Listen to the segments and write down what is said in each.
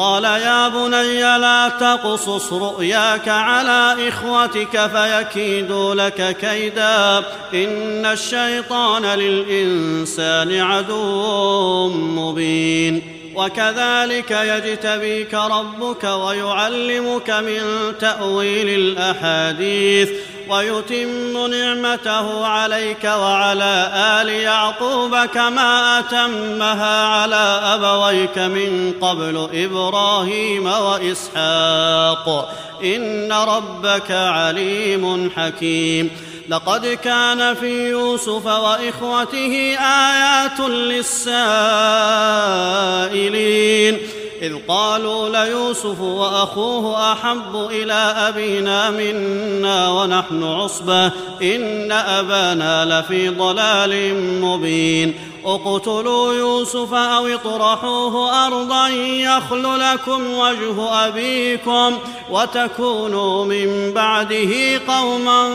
قال يا بني لا تقصص رؤياك على إخوتك فيكيدوا لك كيدا. إن الشيطان للإنسان عدو مبين. وكذلك يجتبيك ربك ويعلمك من تأويل الأحاديث. ويتم نعمته عليك وعلى آل يعقوب كما أتمها على أبويك من قبل إبراهيم وإسحاق. إن ربك عليم حكيم. لقد كان في يوسف وإخوته آيات للسائلين. إذ قالوا ليوسف وأخوه أحب إلى أبينا منا ونحن عصبة إن أبانا لفي ضلال مبين. اقتلوا يوسف أو اطرحوه أرضا يخل لكم وجه أبيكم وتكونوا من بعده قوما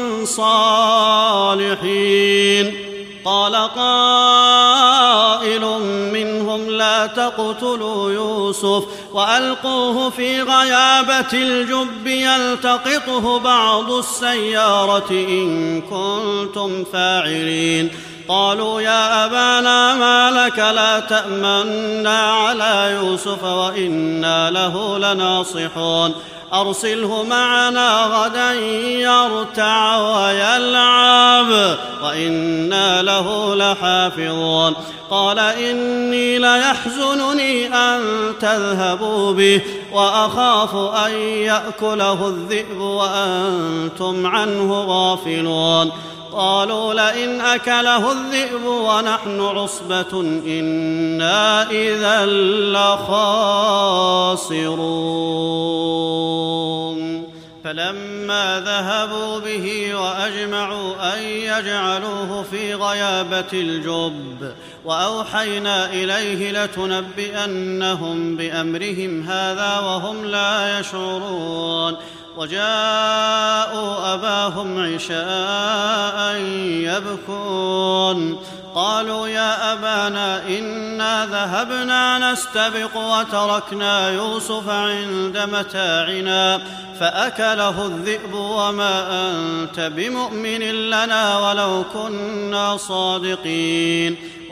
صالحين. قال قائل تقتلوا يوسف وألقوه في غيابة الجب يلتقطه بعض السيارة إن كنتم فاعلين قالوا يا أبانا ما لك لا تأمنا على يوسف وإنا له لناصحون. أرسله معنا غدا يرتع ويلعب وإنا له لحافظون. قال إني ليحزنني أن تذهبوا به وأخاف أن يأكله الذئب وأنتم عنه غافلون. قالوا لئن أكله الذئب ونحن عصبة إنا إذا لخاسرون. فلما ذهبوا به وأجمعوا أن يجعلوه في غيابة الجب وأوحينا إليه لتنبئنهم بأمرهم هذا وهم لا يشعرون. وجاءوا أباهم عشاء يبكون. قالوا يا أبانا إنا ذهبنا نستبق وتركنا يوسف عند متاعنا فأكله الذئب وما أنت بمؤمن لنا ولو كنا صادقين.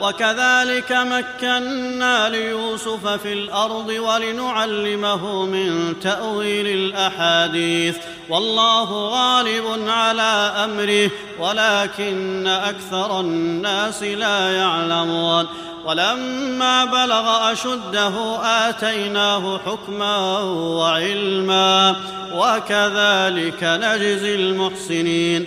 وكذلك مكنا ليوسف في الأرض ولنعلمه من تأويل الأحاديث. والله غالب على أمره ولكن أكثر الناس لا يعلمون. ولما بلغ أشده آتيناه حكما وعلما وكذلك نجزي المحسنين.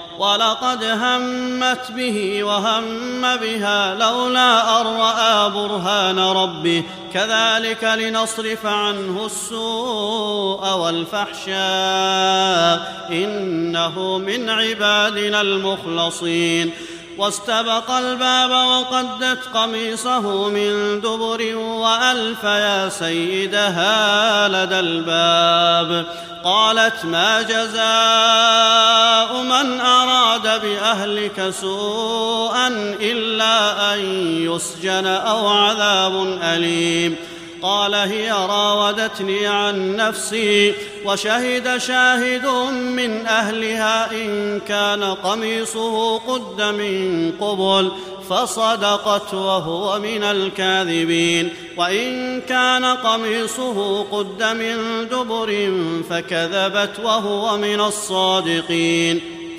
ولقد همت به وهم بها لولا أن رأى برهان ربه. كذلك لنصرف عنه السوء والفحشاء. إنه من عبادنا المخلصين. واستبق الباب وقدت قميصه من دبر وألف يا سيدها لدى الباب. قالت ما جزاء من أراد بأهلك سوءا إلا أن يسجن أو عذاب أليم. قال هي راودتني عن نفسي وشهد شاهد من أهلها إن كان قميصه قد من قبل فصدقت وهو من الكاذبين وإن كان قميصه قد من دبر فكذبت وهو من الصادقين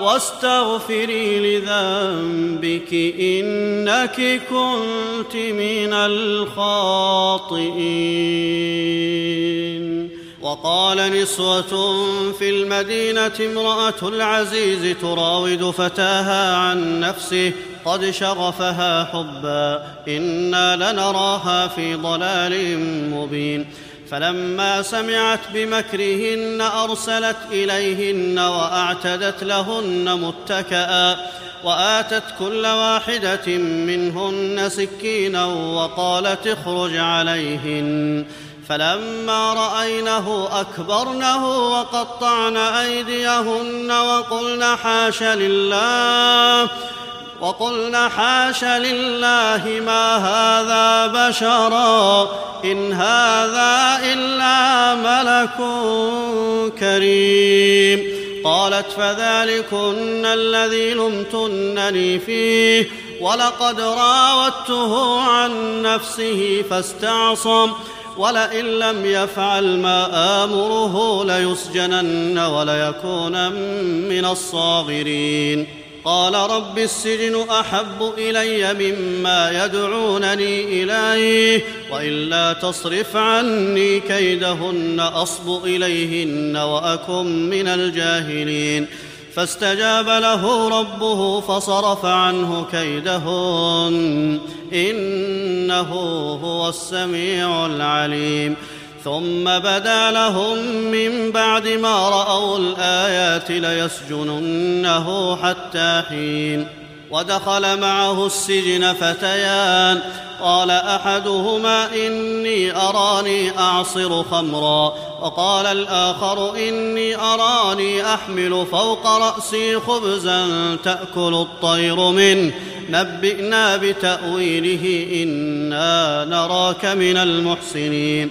واستغفري لذنبك إنك كنت من الخاطئين. وقال نسوة في المدينة امرأة العزيز تراود فتاها عن نفسه قد شغفها حبا إنا لنراها في ضلال مبين. فلما سمعت بمكرهن أرسلت إليهن وأعتدت لهن متكئا وآتت كل واحدة منهن سكينا وقالت اخرج عليهن فلما رأينه أكبرنه وقطعن أيديهن وقلن حاش لله وقلن حاش لله ما هذا بشرا إن هذا إلا ملك كريم. قالت فذلكن الذي لمتنني فيه ولقد راودته عن نفسه فاستعصم ولئن لم يفعل ما آمره ليسجنن وليكون من الصاغرين. قال رب السجن أحب إلي مما يدعونني إليه والا تصرف عني كيدهن أصب إليهن وأكن من الجاهلين. فاستجاب له ربه فصرف عنه كيدهن إنه هو السميع العليم. ثم بدا لهم من بعد ما رأوا الآيات ليسجننه حتى حين. ودخل معه السجن فتيان. قال أحدهما إني أراني أعصر خمرا. وقال الآخر إني أراني أحمل فوق رأسي خبزا تأكل الطير منه. نبئنا بتأويله إنا نراك من المحسنين.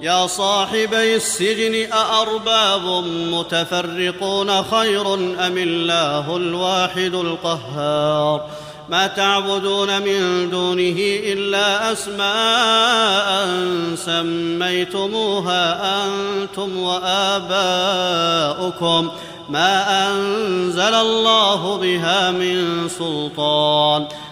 يا صاحبي السجن أأرباب متفرقون خير أم الله الواحد القهار؟ ما تعبدون من دونه إلا أسماء سميتموها أنتم وآباؤكم. ما أنزل الله بها من سلطان.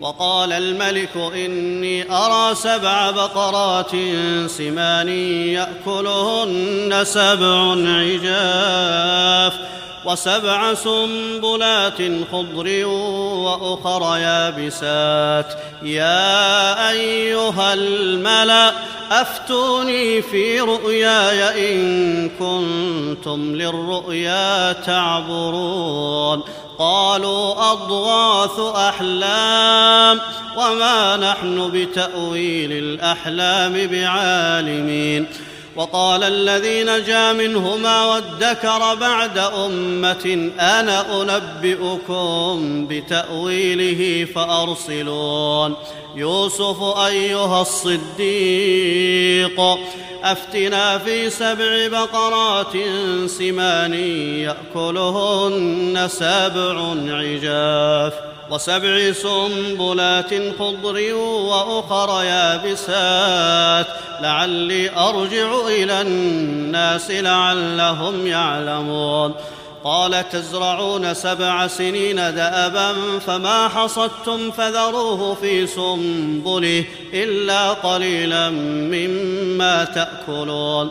وقال الملك إني أرى سبع بقرات سمان يأكلهن سبع عجاف وسبع سنبلات خضر وأخر يابسات. يا أيها الملأ أفتوني في رؤياي إن كنتم للرؤيا تعبرون. قالوا أضغاث أحلام وما نحن بتأويل الأحلام بعالمين. وقال الذي نجا منهما وادكر بعد أمة أنا أنبئكم بتأويله فأرسلون. يوسف أيها الصديق أفتنا في سبع بقرات سمان يأكلهن سبع عجاف. وسبع سنبلات خضر وأخر يابسات. لعلي أرجع إلى الناس لعلهم يعلمون. قال تزرعون سبع سنين دأبا فما حصدتم فذروه في سنبله إلا قليلا مما تأكلون.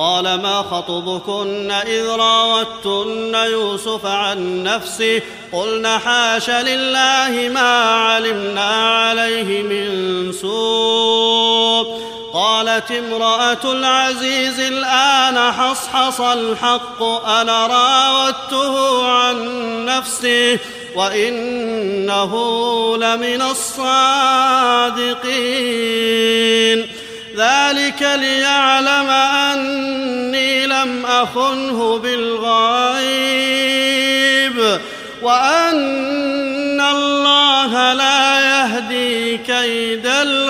قال ما خطبكن إذ راوتن يوسف عن نفسه قلن حاش لله ما علمنا عليه من سوء. قالت امرأة العزيز الآن حصحص الحق أنا راودته عن نفسه وإنه لمن الصادقين. ذلك ليعلم أني لم أخنه بالغيب وأن الله لا يهدي كيد الخائنين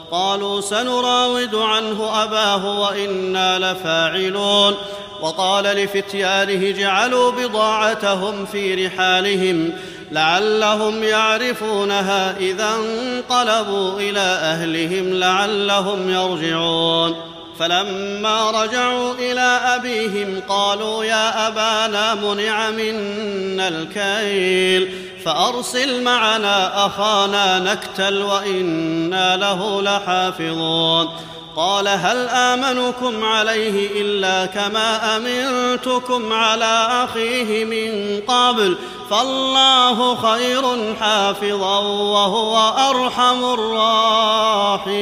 قالوا سنراود عنه أباه وإنا لفاعلون. وقال لفتيانه جعلوا بضاعتهم في رحالهم لعلهم يعرفونها إذا انقلبوا إلى أهلهم لعلهم يرجعون. فلما رجعوا إلى أبيهم قالوا يا أبانا منع منا الكيل. فأرسل معنا أخانا نكتل وإنا له لحافظون. قال هل آمنكم عليه إلا كما أمنتكم على أخيه من قبل؟ فالله خير حافظا وهو أرحم الراحمين.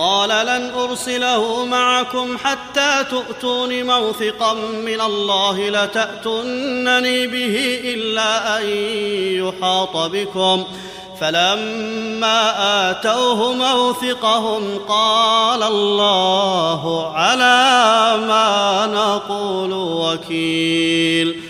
قال لن أرسله معكم حتى تؤتون موثقا من الله لتأتونني به إلا أن يحاط بكم. فلما آتوه موثقهم قال الله على ما نقول وكيل.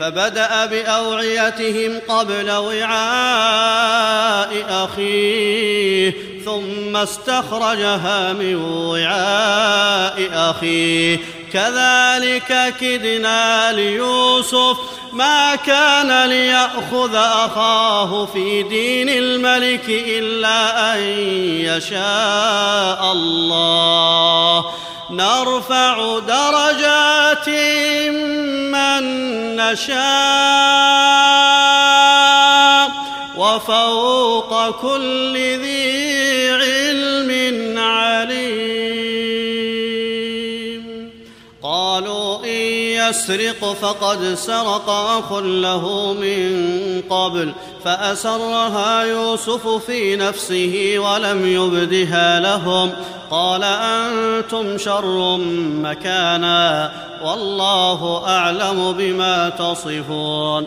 فبدأ بأوعيتهم قبل وعاء أخيه ثم استخرجها من وعاء أخيه. كذلك كدنا ليوسف ما كان ليأخذ أخاه في دين الملك إلا أن يشاء الله. نرفع درجات من نشاء وفوق كل ذي يسرق فقد سرق أخ له من قبل فأسرها يوسف في نفسه ولم يبدها لهم قال أنتم شر مكانا والله أعلم بما تصفون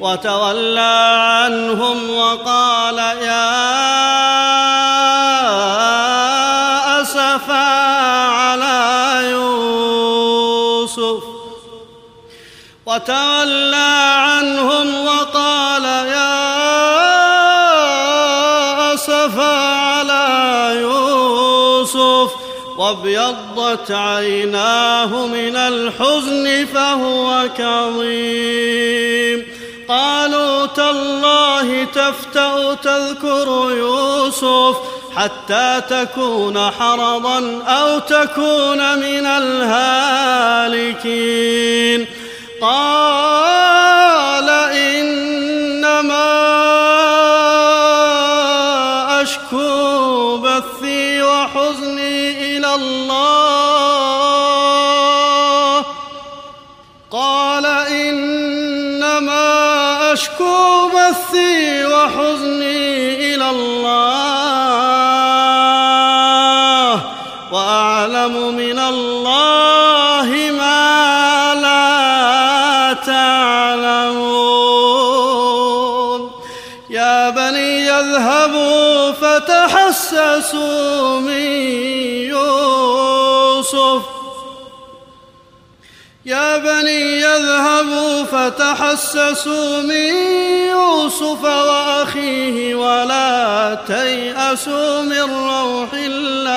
وتولى عنهم وقال يا أسفا على يوسف. وتولى عنهم وقال يا أسفا على يوسف. وابيضت عيناه من الحزن فهو كظيم. قالوا تالله تفتأ تذكر يوسف حتى تكون حرضا أو تكون من الهالكين. قال يا بني اذهبوا فتحسسوا من يوسف. يا بني اذهبوا فتحسسوا من يوسف وأخيه ولا تيأسوا من روح الله.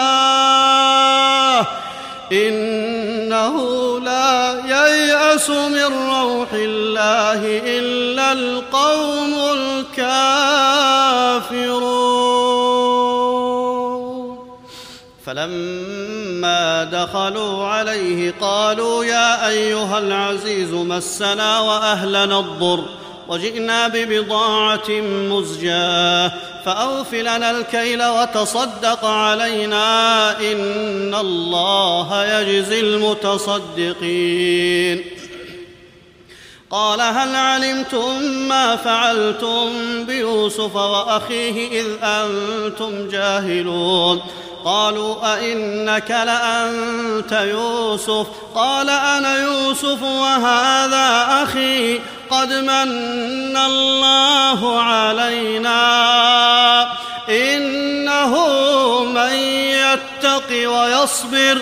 إنه لا ييأس من روح الله إلا القوم الكافرون. فلما دخلوا عليه قالوا يا أيها العزيز مسنا وأهلنا الضر وجئنا ببضاعة مزجاة فاوف لنا الكيل وتصدق علينا إن الله يجزي المتصدقين. قال هل علمتم ما فعلتم بيوسف وأخيه إذ أنتم جاهلون؟ قالوا أئنك لأنت يوسف. قال أنا يوسف وهذا أخي. قد من الله علينا. إنه من يتق ويصبر.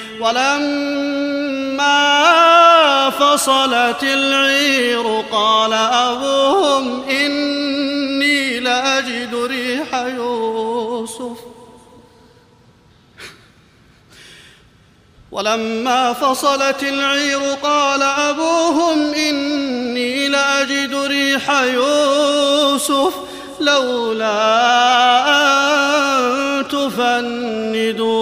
ولما فصلت العير قال أبوهم إني لأجد ريح يوسف. ولما فصلت العير قال أبوهم إني لأجد ريح يوسف لولا أن تفندون.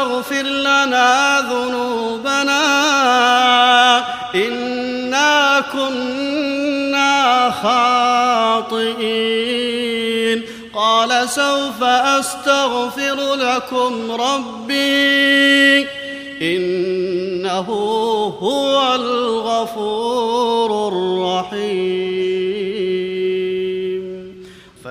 استغفر لنا ذنوبنا إنا كنا خاطئين. قال سوف أستغفر لكم ربي إنه هو الغفور الرحيم.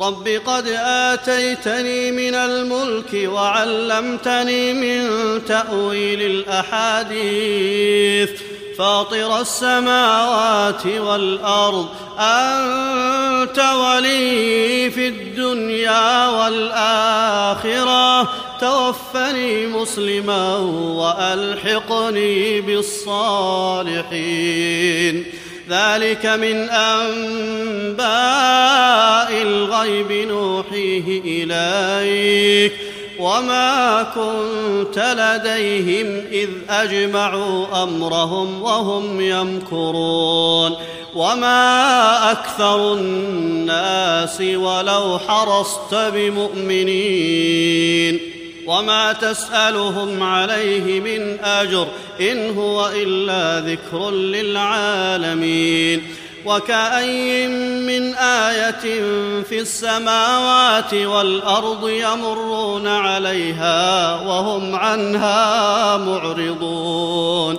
رب قد آتيتني من الملك وعلمتني من تأويل الأحاديث. فاطر السماوات والأرض أنت ولي في الدنيا والآخرة. توفني مسلما وألحقني بالصالحين. ذلك من أنباء الغيب نوحيه إليك وما كنت لديهم إذ أجمعوا أمرهم وهم يمكرون وما أكثر الناس ولو حرصت بمؤمنين وما تسألهم عليه من أجر إن هو إلا ذكر للعالمين. وكأين من آية في السماوات والأرض يمرون عليها وهم عنها معرضون.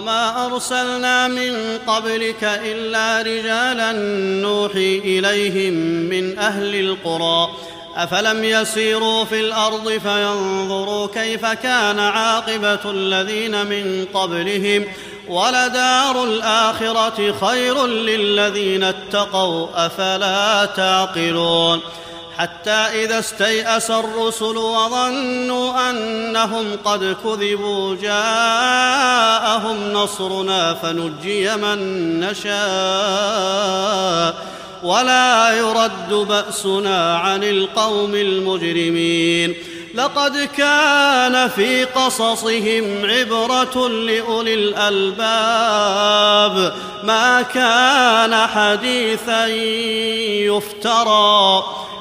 وما أرسلنا من قبلك إلا رجالا نوحي إليهم من أهل القرى. أفلم يسيروا في الأرض فينظروا كيف كان عاقبة الذين من قبلهم. ولدار الآخرة خير للذين اتقوا أفلا تعقلون. حتى إذا استيأس الرسل وظنوا أنهم قد كذبوا جاءهم نصرنا فنجي من نشاء ولا يرد بأسنا عن القوم المجرمين. لقد كان في قصصهم عبرة لأولي الألباب. ما كان حديثا يفترى.